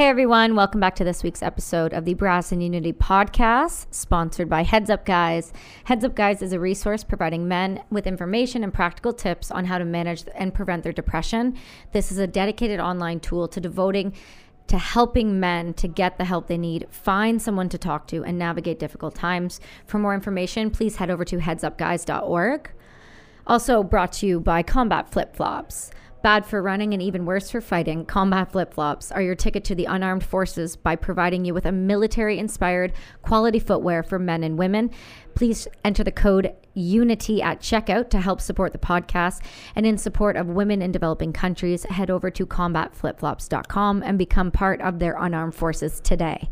Hey everyone, welcome back to this week's episode of the Brass and Unity podcast, sponsored by Heads Up Guys. Heads Up Guys is a resource providing men with information and practical tips on how to manage and prevent their depression. This is a dedicated online tool to devoting to helping men to get the help they need, find someone to talk to, and navigate difficult times. For more information, please head over to headsupguys.org. Also brought to you by Combat Flip Flops. Bad for running and even worse for fighting, Combat Flip Flops are your ticket to the unarmed forces by providing you with a military inspired quality footwear for men and women. Please enter the code UNITY at checkout to help support the podcast. And in support of women in developing countries, head over to combatflipflops.com and become part of their unarmed forces today.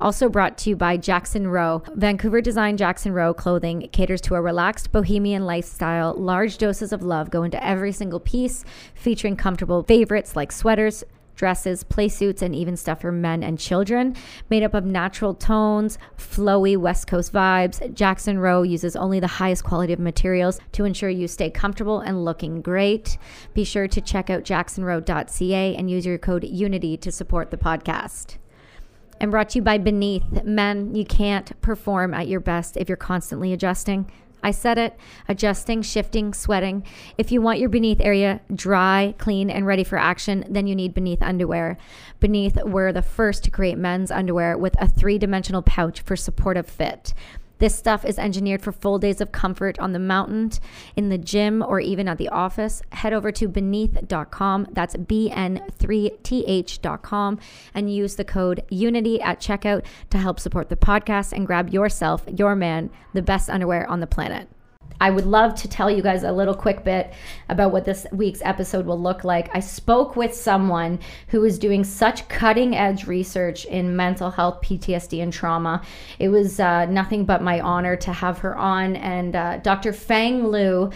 Also brought to you by Jackson Rowe. Vancouver designed Jackson Rowe clothing caters to a relaxed bohemian lifestyle. Large doses of love go into every single piece, featuring comfortable favorites like sweaters, dresses, play suits, and even stuff for men and children. Made up of natural tones, flowy West Coast vibes, Jackson Rowe uses only the highest quality of materials to ensure you stay comfortable and looking great. Be sure to check out jacksonrowe.ca and use your code UNITY to support the podcast and brought to you by Beneath. Men, you can't perform at your best if you're constantly adjusting. I said it adjusting, shifting, sweating. If you want your beneath area dry, clean, and ready for action, then you need Beneath underwear. Beneath, we're the first to create men's underwear with a three dimensional pouch for supportive fit. This stuff is engineered for full days of comfort on the mountain, in the gym, or even at the office. Head over to beneath.com. That's BN3TH.com and use the code UNITY at checkout to help support the podcast and grab yourself, your man, the best underwear on the planet. I would love to tell you guys a little quick bit about what this week's episode will look like. I spoke with someone who is doing such cutting edge research in mental health, PTSD, and trauma. It was uh, nothing but my honor to have her on. And uh, Dr. Fang Liu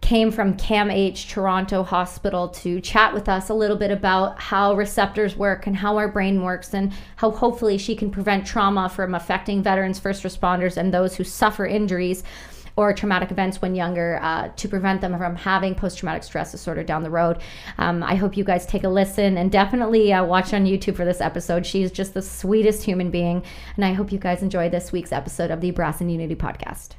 came from CAMH Toronto Hospital to chat with us a little bit about how receptors work and how our brain works and how hopefully she can prevent trauma from affecting veterans, first responders, and those who suffer injuries or traumatic events when younger uh, to prevent them from having post traumatic stress disorder down the road. Um, I hope you guys take a listen and definitely uh, watch on YouTube for this episode. She's just the sweetest human being. And I hope you guys enjoy this week's episode of the Brass and Unity podcast.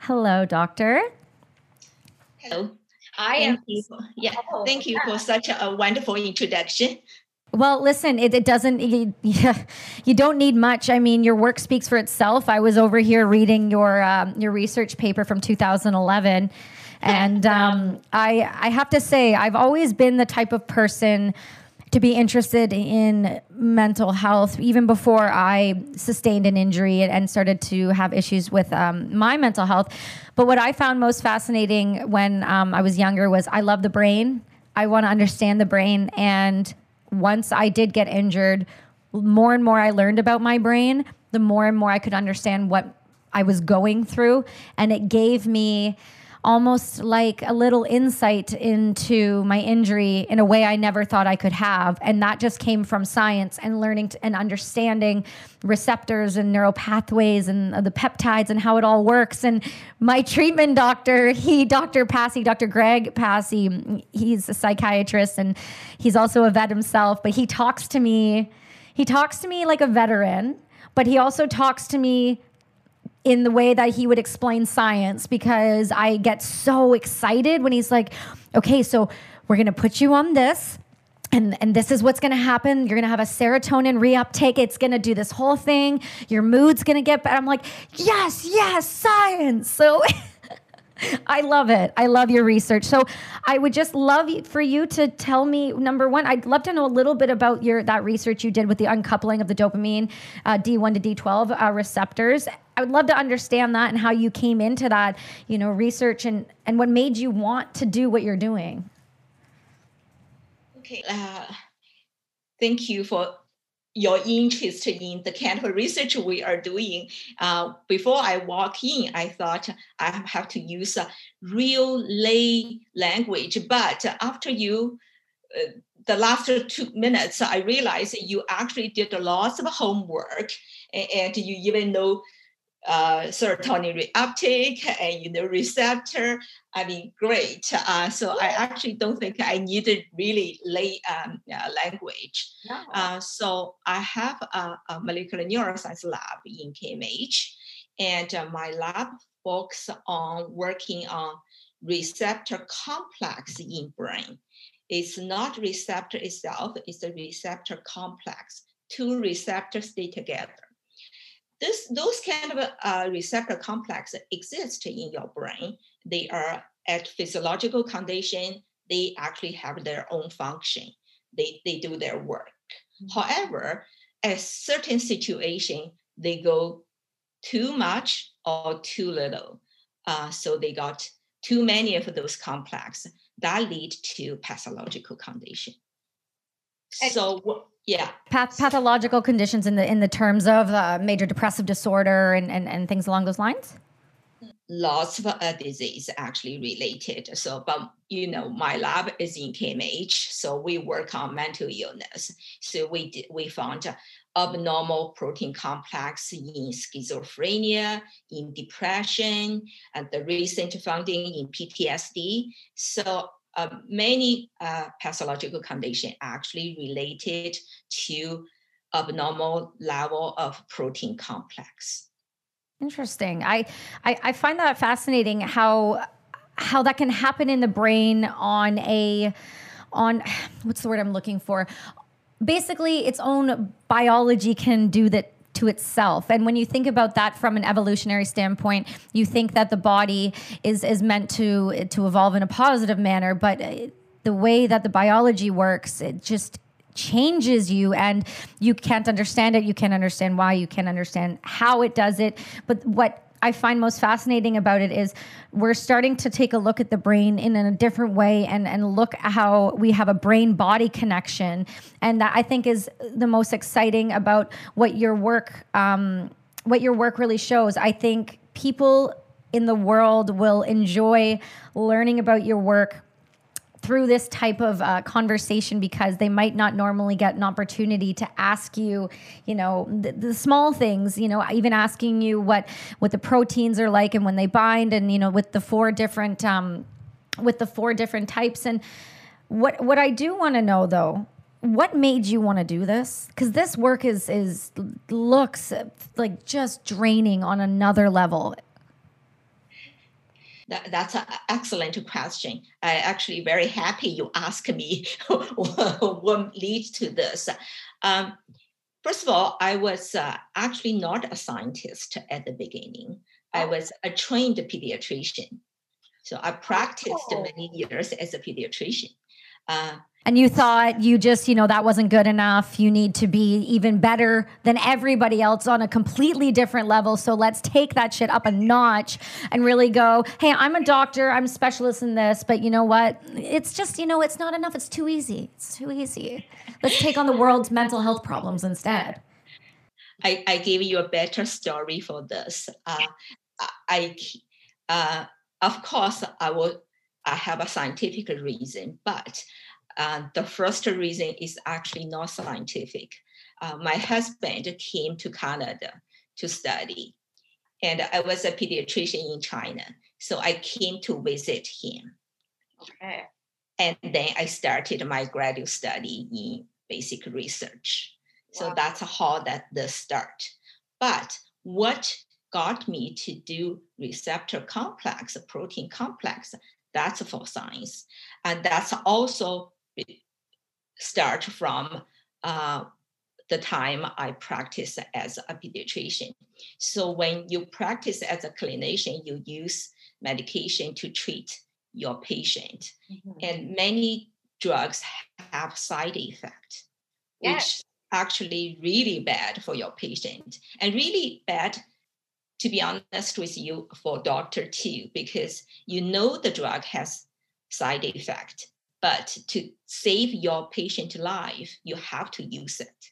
Hello, doctor. Hello. I thank am. You. Yeah, oh, thank you for such a wonderful introduction. Well, listen, it, it doesn't, you, you, don't need much. I mean, your work speaks for itself. I was over here reading your, um, your research paper from 2011. And um, I, I have to say, I've always been the type of person to be interested in mental health even before I sustained an injury and started to have issues with um, my mental health. But what I found most fascinating when um, I was younger was I love the brain. I want to understand the brain. And once I did get injured, more and more I learned about my brain, the more and more I could understand what I was going through. And it gave me almost like a little insight into my injury in a way I never thought I could have. And that just came from science and learning to, and understanding receptors and neural pathways and uh, the peptides and how it all works. And my treatment doctor, he, Dr. Passey, Dr. Greg Passey, he's a psychiatrist and he's also a vet himself, but he talks to me, he talks to me like a veteran, but he also talks to me in the way that he would explain science because I get so excited when he's like, okay, so we're going to put you on this. And, and this is what's going to happen. You're going to have a serotonin reuptake. It's going to do this whole thing. Your mood's going to get better. I'm like, yes, yes, science. So I love it. I love your research. So I would just love for you to tell me number one. I'd love to know a little bit about your that research you did with the uncoupling of the dopamine uh, D1 to D12 uh, receptors. I would love to understand that and how you came into that, you know, research and and what made you want to do what you're doing. Okay. Uh, thank you for your interest in the kind of research we are doing. Uh, before I walk in, I thought I have to use a real lay language. But after you, uh, the last two minutes, I realized you actually did lots of homework and, and you even know uh, serotonin reuptake and you know receptor. I mean, great. Uh, so I actually don't think I needed really lay um, uh, language. No. Uh, so I have a, a, molecular neuroscience lab in CAMH, and uh, my lab focuses on working on receptor complex in brain. It's not receptor itself; it's a receptor complex. Two receptors stay together this, those kind of uh, receptor complex exist in your brain. They are at physiological condition. They actually have their own function. They, they do their work. Mm-hmm. However, at certain situation, they go too much or too little. Uh, so they got too many of those complex that lead to pathological condition. So yeah. Path- pathological conditions in the in the terms of uh, major depressive disorder and, and and things along those lines? Lots of uh, disease actually related. So but you know my lab is in CAMH so we work on mental illness. So we did, we found abnormal protein complex in schizophrenia in depression and the recent funding in ptsd so uh, many uh, pathological conditions actually related to abnormal level of protein complex. Interesting. I, I, I find that fascinating how how that can happen in the brain on a on what's the word I'm looking for? Basically, its own biology can do that to itself. And when you think about that from an evolutionary standpoint, you think that the body is is meant to to evolve in a positive manner, but uh, the way that the biology works, it just changes you and you can't understand it you can't understand why you can't understand how it does it but what I find most fascinating about it is we're starting to take a look at the brain in a different way and, and look at how we have a brain body connection. And that I think is the most exciting about what your work, um, what your work really shows. I think people in the world will enjoy learning about your work through this type of uh, conversation because they might not normally get an opportunity to ask you you know the, the, small things you know even asking you what what the proteins are like and when they bind and you know with the four different um, with the four different types. And what what i do want to know though what made you want to do this? Because this work is is looks like just draining on another level that, that's an excellent question. I actually very happy you asked me what leads to this. Um, first of all, I was uh, actually not a scientist at the beginning. I oh. was a trained pediatrician. So I practiced oh. many years as a pediatrician. Uh, and you thought you just, you know, that wasn't good enough. You need to be even better than everybody else on a completely different level. So let's take that shit up a notch and really go, hey, I'm a doctor, I'm a specialist in this, but you know what? It's just, you know, it's not enough. It's too easy. It's too easy. Let's take on the world's mental health problems instead. I, I gave you a better story for this. Uh, I, uh, of course, I will. I have a scientific reason, but uh, the first reason is actually not scientific. Uh, my husband came to Canada to study, and I was a pediatrician in China. So I came to visit him. Okay. And then I started my graduate study in basic research. Wow. So that's how that the start. But what got me to do receptor complex, protein complex, that's for science. And that's also start from uh, the time I practice as a pediatrician. So when you practice as a clinician, you use medication to treat your patient, mm-hmm. and many drugs have side effect, yes. which actually really bad for your patient and really bad to be honest with you for doctor too because you know the drug has side effect but to save your patient life, you have to use it.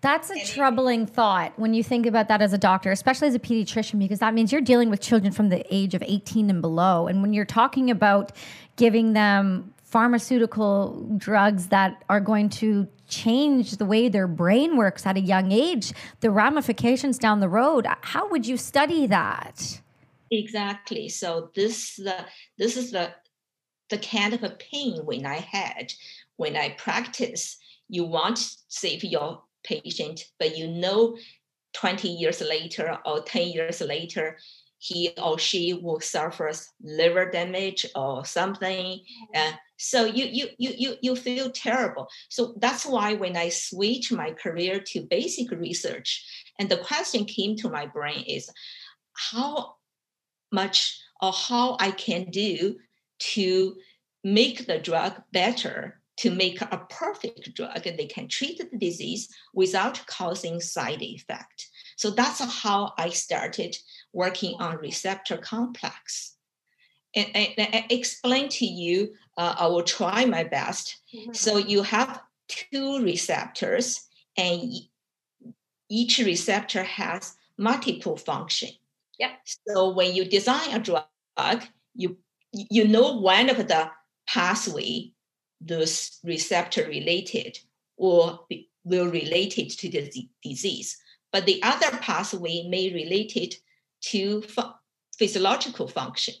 That's a troubling thought when you think about that as a doctor, especially as a pediatrician, because that means you're dealing with children from the age of 18 and below. And when you're talking about giving them pharmaceutical drugs that are going to change the way their brain works at a young age, the ramifications down the road. How would you study that? Exactly. So this the this is the the kind of a pain when I had when I practice. You want to save your patient, but you know 20 years later or 10 years later, he or she will suffer liver damage or something. Uh, so you, you you you you feel terrible. So that's why when I switch my career to basic research, and the question came to my brain is how much or how I can do to make the drug better to make a perfect drug and they can treat the disease without causing side effect. So that's how I started working on receptor complex. And, I explain to you, uh, I will try my best. Mm-hmm. So you have two receptors and each receptor has multiple function. Yeah. So when you design a drug, you you know one of the pathway those receptor related or will relate it to the disease. But the other pathway may relate it to fu- physiological function.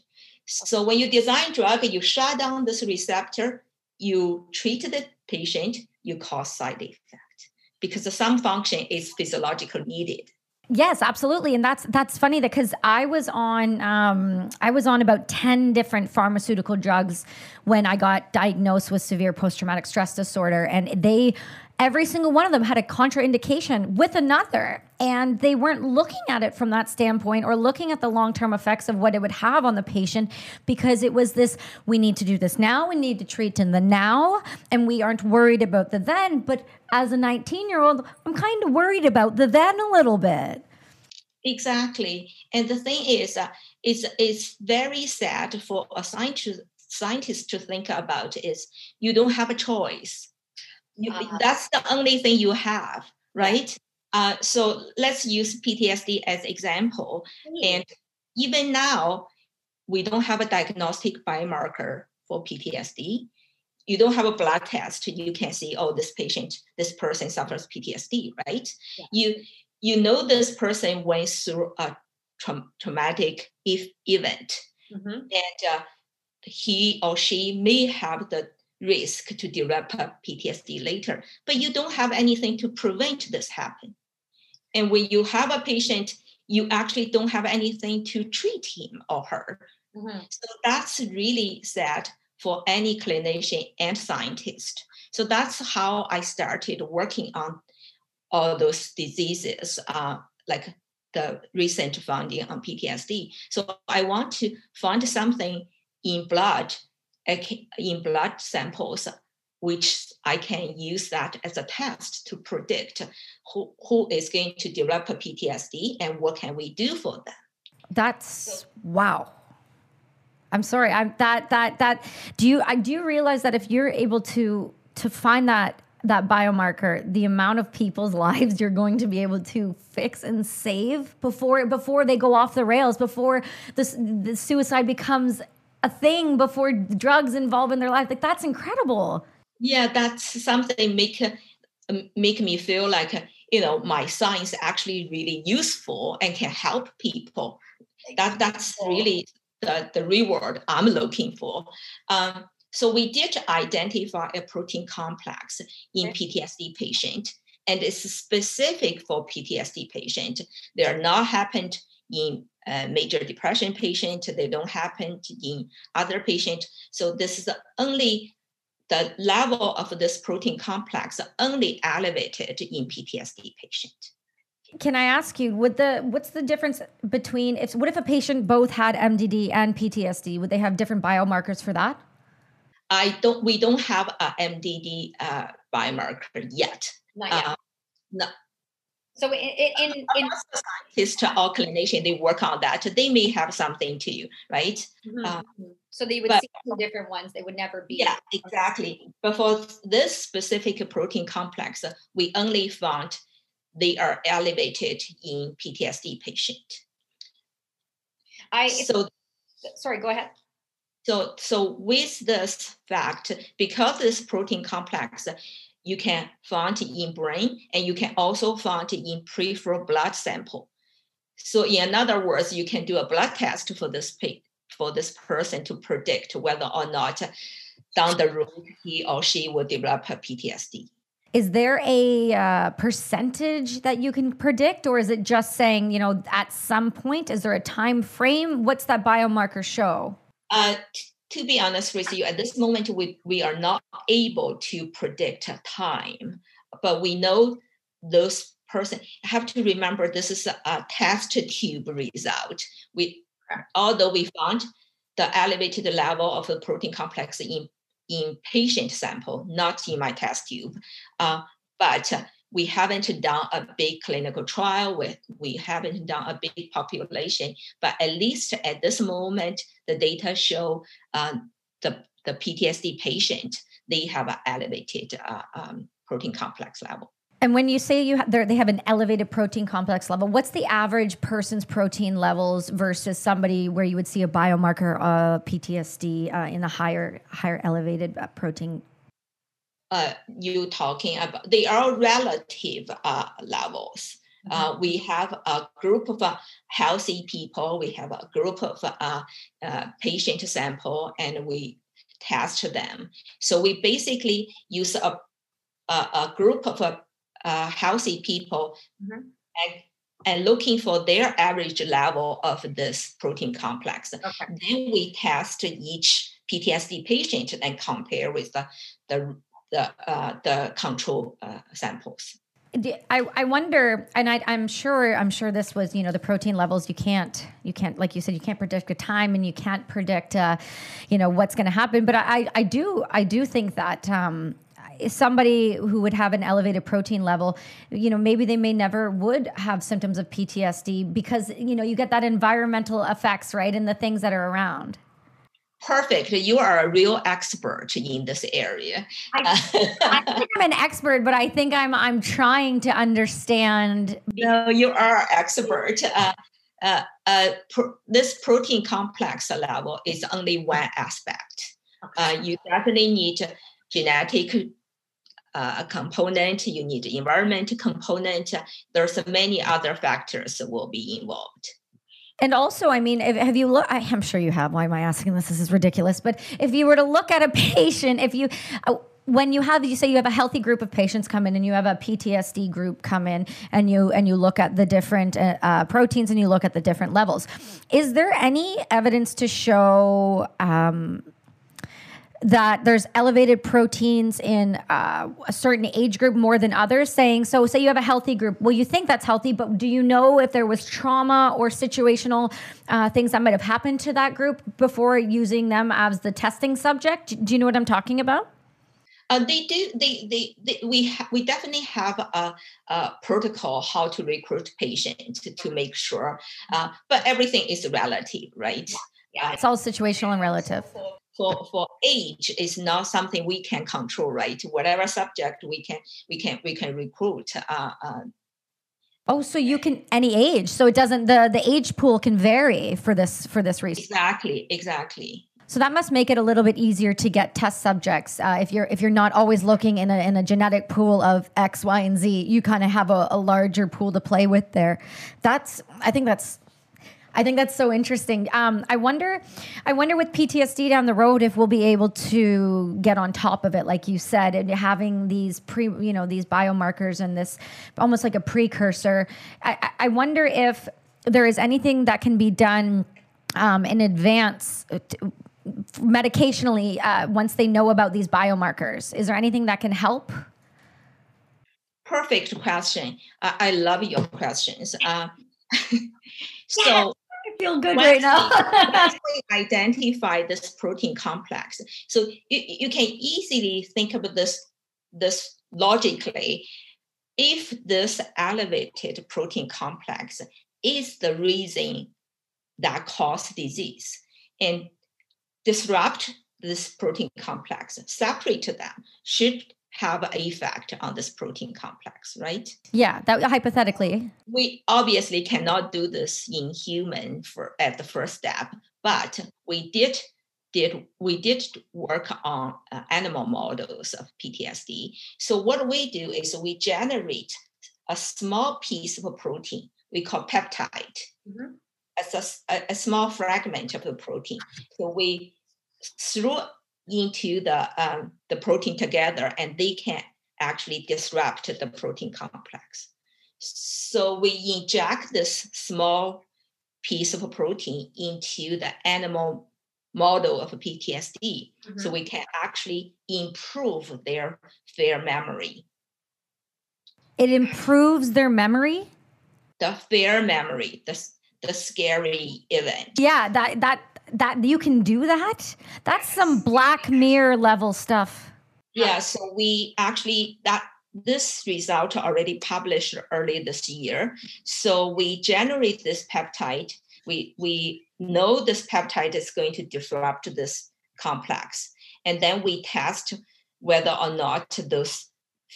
So when you design drug, you shut down this receptor, you treat the patient, you cause side effect because some function is physiological needed. Yes, absolutely, and that's that's funny because I was on um, I was on about ten different pharmaceutical drugs when I got diagnosed with severe post traumatic stress disorder, and they every single one of them had a contraindication with another. And they weren't looking at it from that standpoint or looking at the long term effects of what it would have on the patient because it was this we need to do this now, we need to treat in the now, and we aren't worried about the then. But as a 19 year old, I'm kind of worried about the then a little bit. Exactly. And the thing is, uh, it's, it's very sad for a scientist, scientist to think about is you don't have a choice you, uh, that's the only thing you have, right? Uh, so let's use PTSD as example. Mm-hmm. And even now, we don't have a diagnostic biomarker for PTSD. You don't have a blood test. You can see, oh, this patient, this person suffers PTSD, right? Yeah. You you know this person went through a tra- traumatic if event, mm-hmm. and uh, he or she may have the risk to develop PTSD later, but you don't have anything to prevent this happen. And when you have a patient, you actually don't have anything to treat him or her. Mm-hmm. So that's really sad for any clinician and scientist. So that's how I started working on all those diseases, uh, like the recent finding on PTSD. So I want to find something in blood in blood samples, which I can use that as a test to predict who, who is going to develop a PTSD and what can we do for them. That's wow. I'm sorry. I'm that that that do you I do you realize that if you're able to to find that that biomarker, the amount of people's lives you're going to be able to fix and save before before they go off the rails, before this the suicide becomes a thing before drugs involved in their life. Like that's incredible. Yeah, that's something make um, make me feel like you know my science actually really useful and can help people. That that's really the, the reward I'm looking for. Um, so we did identify a protein complex in PTSD patient, and it's specific for PTSD patient. They are not happened in uh, major depression patient. They don't happen in other patient. So this is only the level of this protein complex only elevated in PTSD patient. Can I ask you, would the what's the difference between if what if a patient both had MDD and PTSD? Would they have different biomarkers for that? I don't. We don't have a MDD uh, biomarker yet. Not yet. Uh, no, so in in, in, in scientists or clinician, they work on that. They may have something to you, right? Mm-hmm. Um, so they would but, see two different ones. They would never be. Yeah, exactly. But for this specific protein complex, we only found they are elevated in PTSD patient. I so sorry. Go ahead. So so with this fact, because this protein complex you can find it in brain, and you can also find it in peripheral blood sample. So in other words, you can do a blood test for this for this person to predict whether or not down the road he or she will develop a PTSD. Is there a uh, percentage that you can predict, or is it just saying, you know, at some point? Is there a time frame? What's that biomarker show? Uh, to be honest with you, at this moment, we, we are not able to predict time, but we know those person have to remember this is a, a test tube result. We, although we found the elevated level of the protein complex in in patient sample, not in my test tube. Uh, but we haven't done a big clinical trial with, we haven't done a big population, but at least at this moment, the data show uh, the, the PTSD patient, they have an elevated uh, um, protein complex level. And when you say you ha- they have an elevated protein complex level, what's the average person's protein levels versus somebody where you would see a biomarker of PTSD uh, in the higher higher elevated uh, protein? Uh, you talking about they are relative uh, levels. Uh, mm-hmm. we have a group of uh, healthy people. We have a group of uh, uh patient sample, and we test them. So we basically use a a, a group of uh, uh, healthy people mm-hmm. and, and looking for their average level of this protein complex. Okay. Then we test each PTSD patient and compare with the the the, uh, the control uh, samples. I, I wonder, and I, I'm sure I'm sure this was you know the protein levels you can't you can't like you said you can't predict a time and you can't predict uh, you know what's going to happen. But I, I do I do think that um, somebody who would have an elevated protein level, you know, maybe they may never would have symptoms of PTSD because, you know, you get that environmental effects, right? And the things that are around. Perfect. You are a real expert in this area. I, I think I'm an expert, but I think I'm I'm trying to understand. No, you are expert. Uh, uh, uh, pro- this protein complex level is only one aspect. Uh, you definitely need genetic uh, component, you need environment component. There's many other factors will be involved. And also, I mean, if, have you look? I'm sure you have. Why am I asking this? This is ridiculous. But if you were to look at a patient, if you uh, when you have you say you have a healthy group of patients come in and you have a PTSD group come in and you and you look at the different uh, uh, proteins and you look at the different levels, is there any evidence to show? Um, that there's elevated proteins in uh, a certain age group more than others saying so say you have a healthy group well you think that's healthy but do you know if there was trauma or situational uh, things that might have happened to that group before using them as the testing subject do you know what i'm talking about uh, they do. They, they, they we ha- we definitely have a, a, protocol how to recruit patients to, to make sure. Uh, but everything is relative, right? Yeah, it's all situational and relative for for age is not something we can control right whatever subject we can we can we can recruit uh, uh, oh so you can any age so it doesn't the the age pool can vary for this for this reason exactly exactly so that must make it a little bit easier to get test subjects uh, if you're if you're not always looking in a, in a genetic pool of X, Y, and Z. You kind of have a, a larger pool to play with there. That's I think that's I think that's so interesting. Um, I wonder, I wonder with PTSD down the road if we'll be able to get on top of it, like you said, and having these pre, you know, these biomarkers and this almost like a precursor. I, I wonder if there is anything that can be done um, in advance. To, medicationally uh, once they know about these biomarkers is there anything that can help perfect question i, I love your questions uh, so feel good right now. we identify this protein complex. So you, you can easily think about this, this logically. If this elevated protein complex is the reason that cause disease and disrupt this protein complex, separate them, should have an effect on this protein complex, right? Yeah, that hypothetically. We obviously cannot do this in human for at the first step, but we did did we did work on uh, animal models of PTSD. So what we do is we generate a small piece of a protein we call peptide mm-hmm. as a, a, small fragment of the protein. So we throw into the um, the protein together, and they can actually disrupt the protein complex. So we inject this small piece of a protein into the animal model of PTSD, mm-hmm. so we can actually improve their their memory. It improves their memory. The fear memory, the the scary event. Yeah, that that that you can do that. That's some Black Mirror level stuff. Yeah, so we actually that this result already published early this year. So we generate this peptide. We we know this peptide is going to disrupt this complex, and then we test whether or not those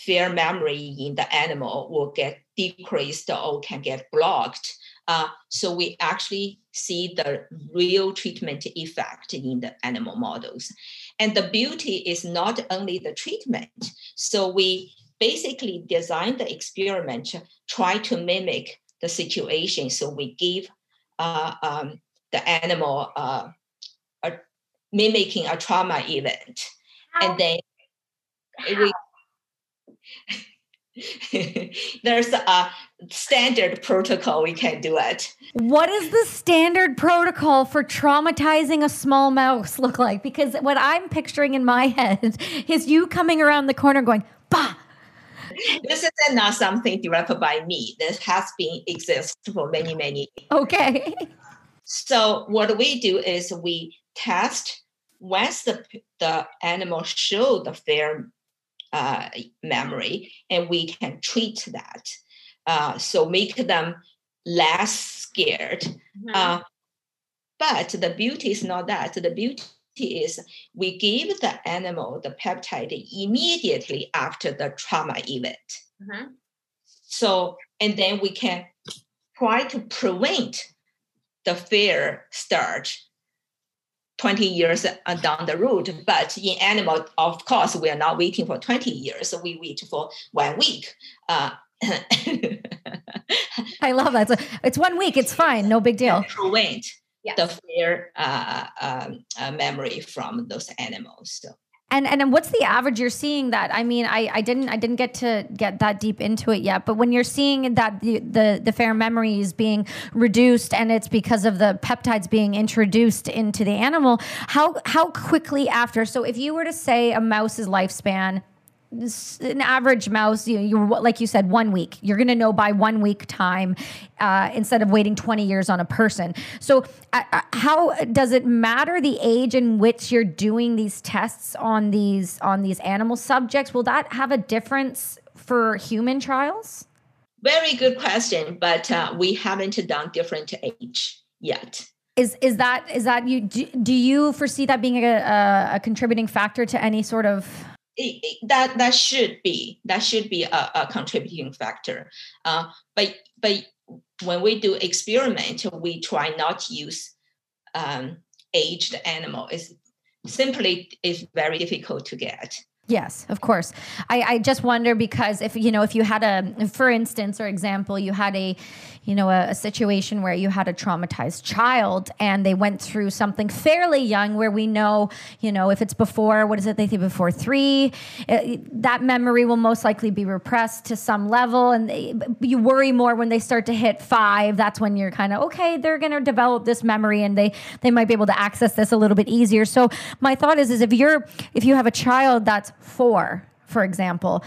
fear memory in the animal will get decreased or can get blocked. Uh, so we actually see the real treatment effect in the animal models. And the beauty is not only the treatment. So we basically design the experiment, try to mimic the situation. So we give uh, um, the animal uh, a, mimicking a trauma event. How? And then we there's a standard protocol we can do it. What does the standard protocol for traumatizing a small mouse look like? Because what i'm picturing in my head is you coming around the corner going bah! This is not something developed by me. This has been exist for many many years. okay. So what we do is we test once the, the animal show the fear uh, memory, and we can treat that. Uh, so make them less scared. Mm-hmm. Uh, but the beauty is not that. The beauty is we give the animal the peptide immediately after the trauma event. Mm-hmm. So, and then we can try to prevent the fear start 20 years uh, down the road. But in animal, of course, we are not waiting for 20 years. We wait for one week. Uh, I love that. It's, it's, one week. It's fine. No big deal. Prevent yes. the fear uh, um, uh, memory from those animals. So. And and what's the average you're seeing that? I mean, I, I didn't I didn't get to get that deep into it yet, but when you're seeing that the the, the fear memory is being reduced and it's because of the peptides being introduced into the animal, how how quickly after? So if you were to say a mouse's lifespan an average mouse, you, you like you said, one week. You're going to know by one week time uh, instead of waiting 20 years on a person. So, uh, uh, how does it matter the age in which you're doing these tests on these on these animal subjects? Will that have a difference for human trials? Very good question, but uh, we haven't done different age yet. Is is that is that you do, do you foresee that being a, a, a contributing factor to any sort of it, that that should be that should be a, a contributing factor. Uh, but but when we do experiment, we try not to use um, aged animal. It's simply is very difficult to get. Yes, of course. I, I just wonder because if you know if you had a for instance or example you had a you know a, a, situation where you had a traumatized child and they went through something fairly young where we know you know if it's before what is it they think before three it, that memory will most likely be repressed to some level and they, you worry more when they start to hit five that's when you're kind of okay they're going to develop this memory and they they might be able to access this a little bit easier so my thought is is if you're if you have a child that's four, for example,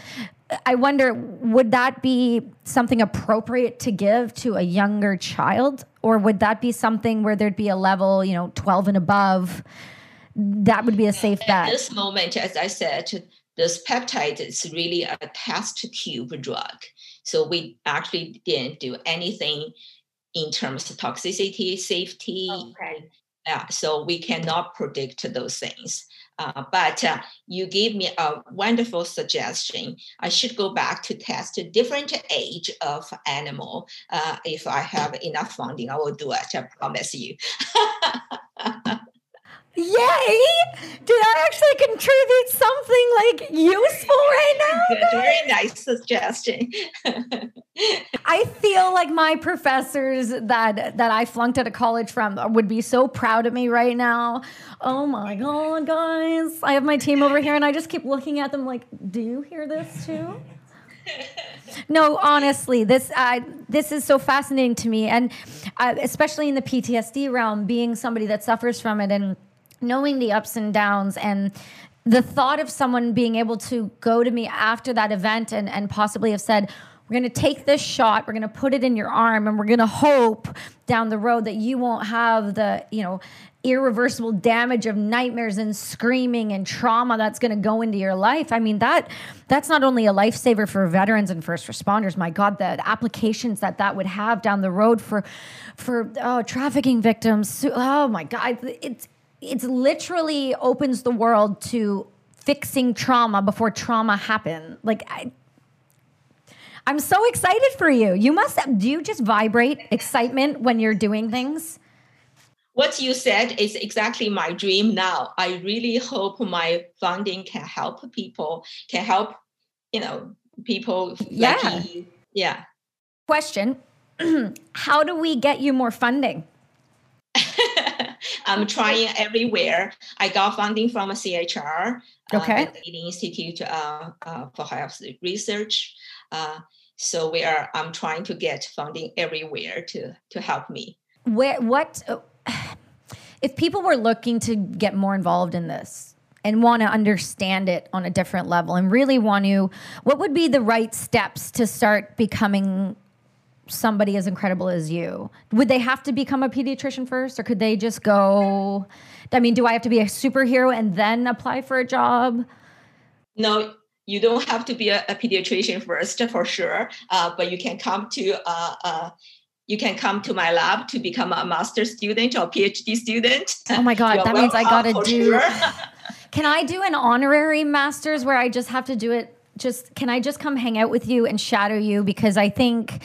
I wonder would that be something appropriate to give to a younger child? Or would that be something where there'd be a level, you know, 12 and above? That would be a safe bet. At this moment, as I said, this peptide is really a test tube drug. So we actually didn't do anything in terms of toxicity, safety. Okay. Yeah, so we cannot predict those things. Uh, but uh, you gave me a wonderful suggestion. I should go back to test a different age of animal. Uh, if I have enough funding, I will do it. I promise you. Yay! Did I actually contribute something like useful right now? Very nice suggestion. I feel like my professors that that I flunked out of college from would be so proud of me right now. Oh my god, guys! I have my team over here, and I just keep looking at them like, "Do you hear this too?" no, honestly, this uh, this is so fascinating to me, and uh, especially in the PTSD realm, being somebody that suffers from it and knowing the ups and downs and the thought of someone being able to go to me after that event and, and possibly have said, we're going to take this shot, we're going to put it in your arm, and we're going to hope down the road that you won't have the, you know, irreversible damage of nightmares and screaming and trauma that's going to go into your life. I mean that that's not only a lifesaver for veterans and first responders. My God, the applications that that would have down the road for for oh, trafficking victims. Oh my God, it's it's literally opens the world to fixing trauma before trauma happened. Like I, I'm so excited for you. You must have, do you just vibrate excitement when you're doing things? what you said is exactly my dream now. I really hope my funding can help people, can help, you know, people yeah. like you. Yeah. Question How do we get you more funding? I'm trying everywhere. I got funding from a CIHR, okay. Uh, the Institute uh, uh, for Health Research. Uh, so we are. I'm trying to get funding everywhere to to help me. Where what if people were looking to get more involved in this and want to understand it on a different level and really want to, what would be the right steps to start becoming somebody as incredible as you? Would they have to become a pediatrician first or could they just go? I mean, do I have to be a superhero and then apply for a job? No, you don't have to be a, a pediatrician first for sure, uh, but you can come to uh, uh, you can come to my lab to become a master student or PhD student. Oh my God, that means I got to do. Sure. can I do an honorary master's where I just have to do it? Just can I just come hang out with you and shadow you? Because I think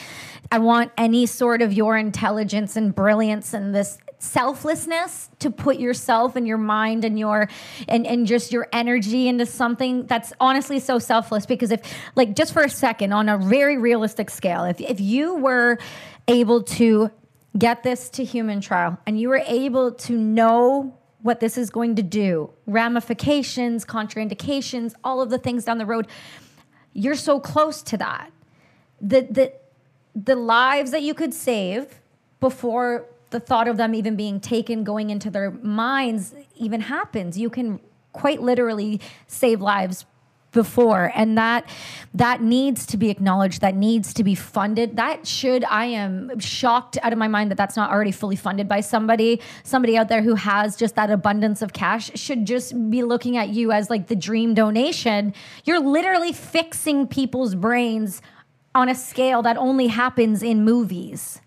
I want any sort of your intelligence and brilliance and this selflessness to put yourself and your mind and your and and just your energy into something that's honestly so selfless because if like just for a second on a very realistic scale if if you were able to get this to human trial and you were able to know what this is going to do, ramifications, contraindications, all of the things down the road, you're so close to that. The, the, the lives that you could save before the thought of them even being taken, going into their minds, even happens. You can quite literally save lives before. And that that needs to be acknowledged that needs to be funded. That should i am shocked out of my mind that that's not already fully funded by somebody. Somebody out there who has just that abundance of cash should just be looking at you as like the dream donation. You're literally fixing people's brains on a scale that only happens in movies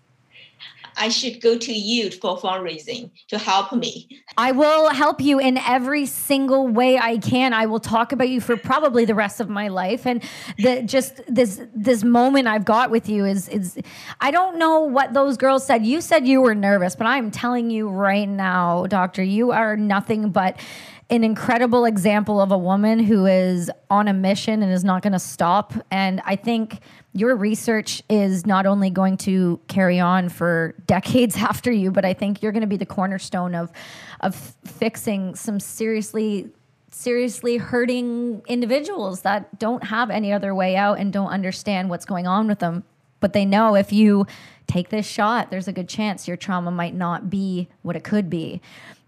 I should go to you for fundraising to help me. I will help you in every single way I can. I will talk about you for probably the rest of my life. And the just this this moment I've got with you is is I don't know what those girls said. You said you were nervous, but I'm telling you right now, doctor, you are nothing but an incredible example of a woman who is on a mission and is not going to stop. And I think your research is not only going to carry on for decades after you, but I think you're going to be the cornerstone of of fixing some seriously seriously hurting individuals that don't have any other way out and don't understand what's going on with them. But they know if you take this shot, there's a good chance your trauma might not be what it could be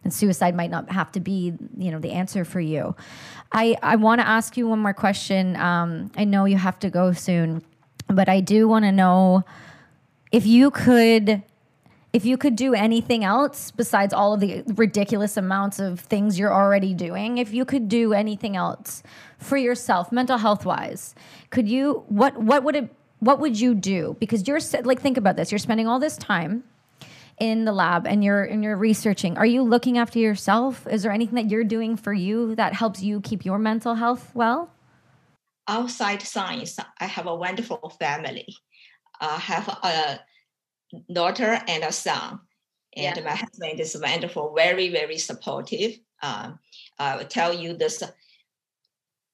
and suicide might not have to be you know the answer for you. I i want to ask you one more question. Um, i know you have to go soon but i do want to know if you could if you could do anything else besides all of the ridiculous amounts of things you're already doing if you could do anything else for yourself mental health wise could you what what would it what would you do? Because you're like think about this. You're spending all this time in the lab and you're and you're researching are you looking after yourself is there anything that you're doing for you that helps you keep your mental health well outside science i have a wonderful family i have a daughter and a son and yeah. my husband is wonderful very very supportive uh, I will tell you this.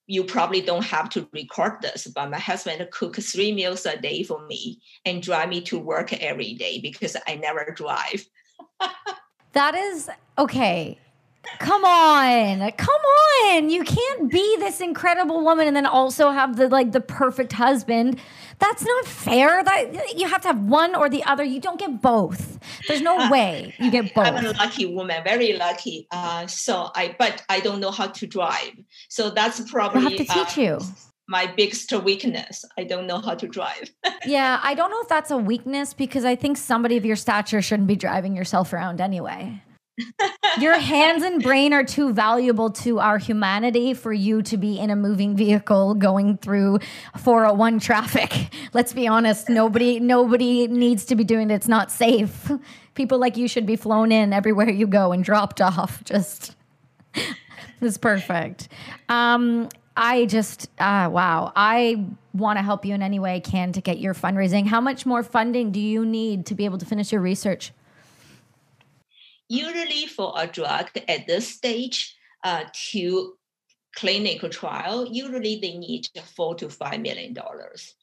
You probably don't have to record this, but my husband cooks three meals a day for me and drive me to work every day because I never drive. that is okay. Come on. Come on. You can't be this incredible woman and then also have the like the perfect husband. That's not fair. That you have to have one or the other. You don't get both. There's no uh, way you get both. I'm a lucky woman, very lucky. Uh, so I, but I don't know how to drive. So that's probably I have to teach uh, you. My biggest weakness. I don't know how to drive. yeah, I don't know if that's a weakness because I think somebody of your stature shouldn't be driving yourself around anyway. Your hands and brain are too valuable to our humanity for you to be in a moving vehicle going through 401 traffic. Let's be honest, nobody nobody needs to be doing it. It's not safe. People like you should be flown in everywhere you go and dropped off. Just it's perfect. Um, I just, uh, wow. I want to help you in any way I can to get your fundraising. How much more funding do you need to be able to finish your research? Usually for a drug at this stage uh, to clinical trial, usually they need four to five million dollars.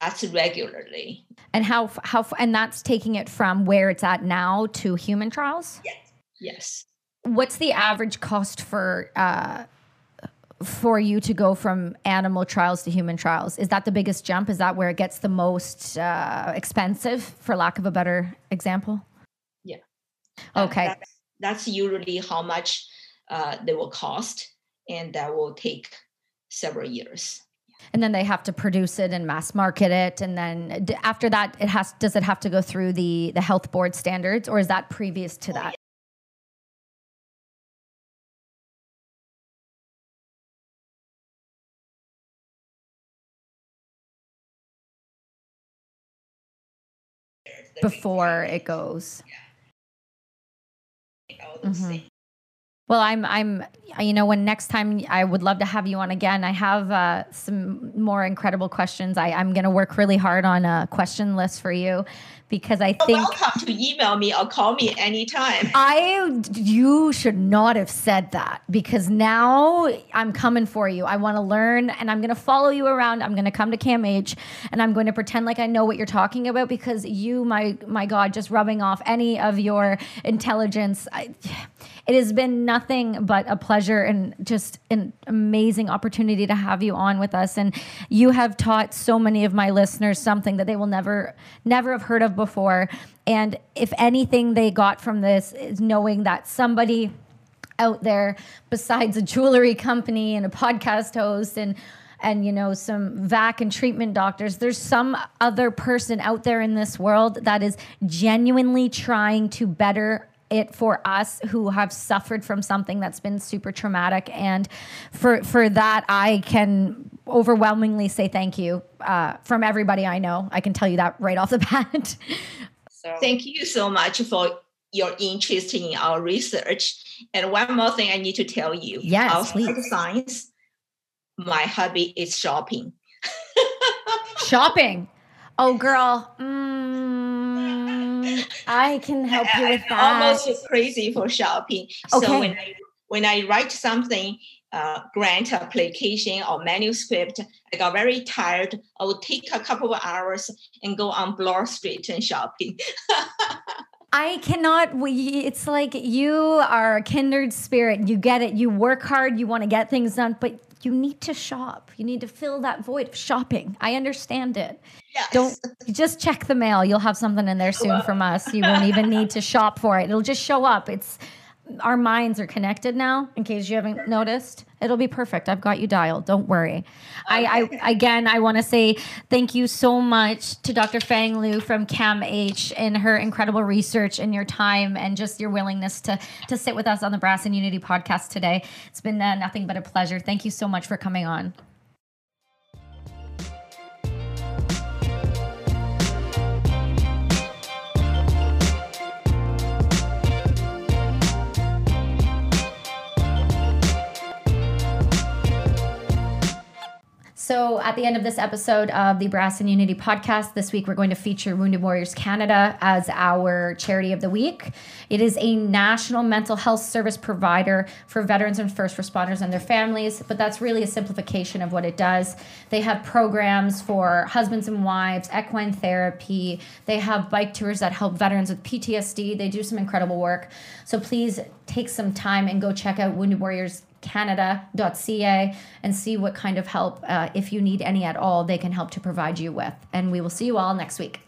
That's regularly. And how how and that's taking it from where it's at now to human trials. Yes. Yes. What's the average cost for uh, for you to go from animal trials to human trials? Is that the biggest jump? Is that where it gets the most uh, expensive, for lack of a better example? Okay. That, that's usually how much uh, they will cost, and that will take several years. And then they have to produce it and mass market it, and then after that, it has. Does it have to go through the the health board standards, or is that previous to oh, that? before it goes. Yeah all those mm-hmm. things. Well, I'm, I'm, you know, when next time I would love to have you on again. I have uh, some more incredible questions. I, I'm going to work really hard on a question list for you because I think welcome to email me or call me anytime. I you should not have said that because now I'm coming for you. I want to learn and I'm going to follow you around. I'm going to come to CAMH and I'm going to pretend like I know what you're talking about because you my my god just rubbing off any of your intelligence. I, it has been nothing but a pleasure and just an amazing opportunity to have you on with us and you have taught so many of my listeners something that they will never never have heard of before. And if anything they got from this is knowing that somebody out there besides a jewelry company and a podcast host and and you know some vac and treatment doctors there's some other person out there in this world that is genuinely trying to better it for us who have suffered from something that's been super traumatic. And for for that i can overwhelmingly say thank you uh, from everybody i know. I can tell you that right off the bat. So thank you so much for your interest in our research. And one more thing i need to tell you. Yes please. science my hobby is shopping. Shopping. Oh girl. Mm I can help you with that. Almost crazy for shopping. Okay. So when I when I write something, uh, grant application or manuscript, I got very tired. I would take a couple of hours and go on Bloor Street and shopping. I cannot. We, it's like you are a kindred spirit. You get it. You work hard. You want to get things done, but you need to shop. You need to fill that void of shopping. I understand it. Yes. Don't just check the mail. You'll have something in there soon from us. You won't even need to shop for it. It'll just show up. It's our minds are connected now in case you haven't noticed. It'll be perfect. I've got you dialed. Don't worry. Okay. I, I again i want to say thank you so much to dr fang liu from camh and her incredible research and your time and just your willingness to to sit with us on the brass and unity podcast today. It's been uh, nothing but a pleasure. Thank you so much for coming on So, at the end of this episode of the Brass and Unity podcast, this week we're going to feature Wounded Warriors Canada as our charity of the week. It is a national mental health service provider for veterans and first responders and their families, but that's really a simplification of what it does. They have programs for husbands and wives, equine therapy, they have bike tours that help veterans with PTSD. They do some incredible work. So, please take some time and go check out Wounded Warriors canada.ca and see what kind of help, uh, if you need any at all, they can help to provide you with. And we will see you all next week.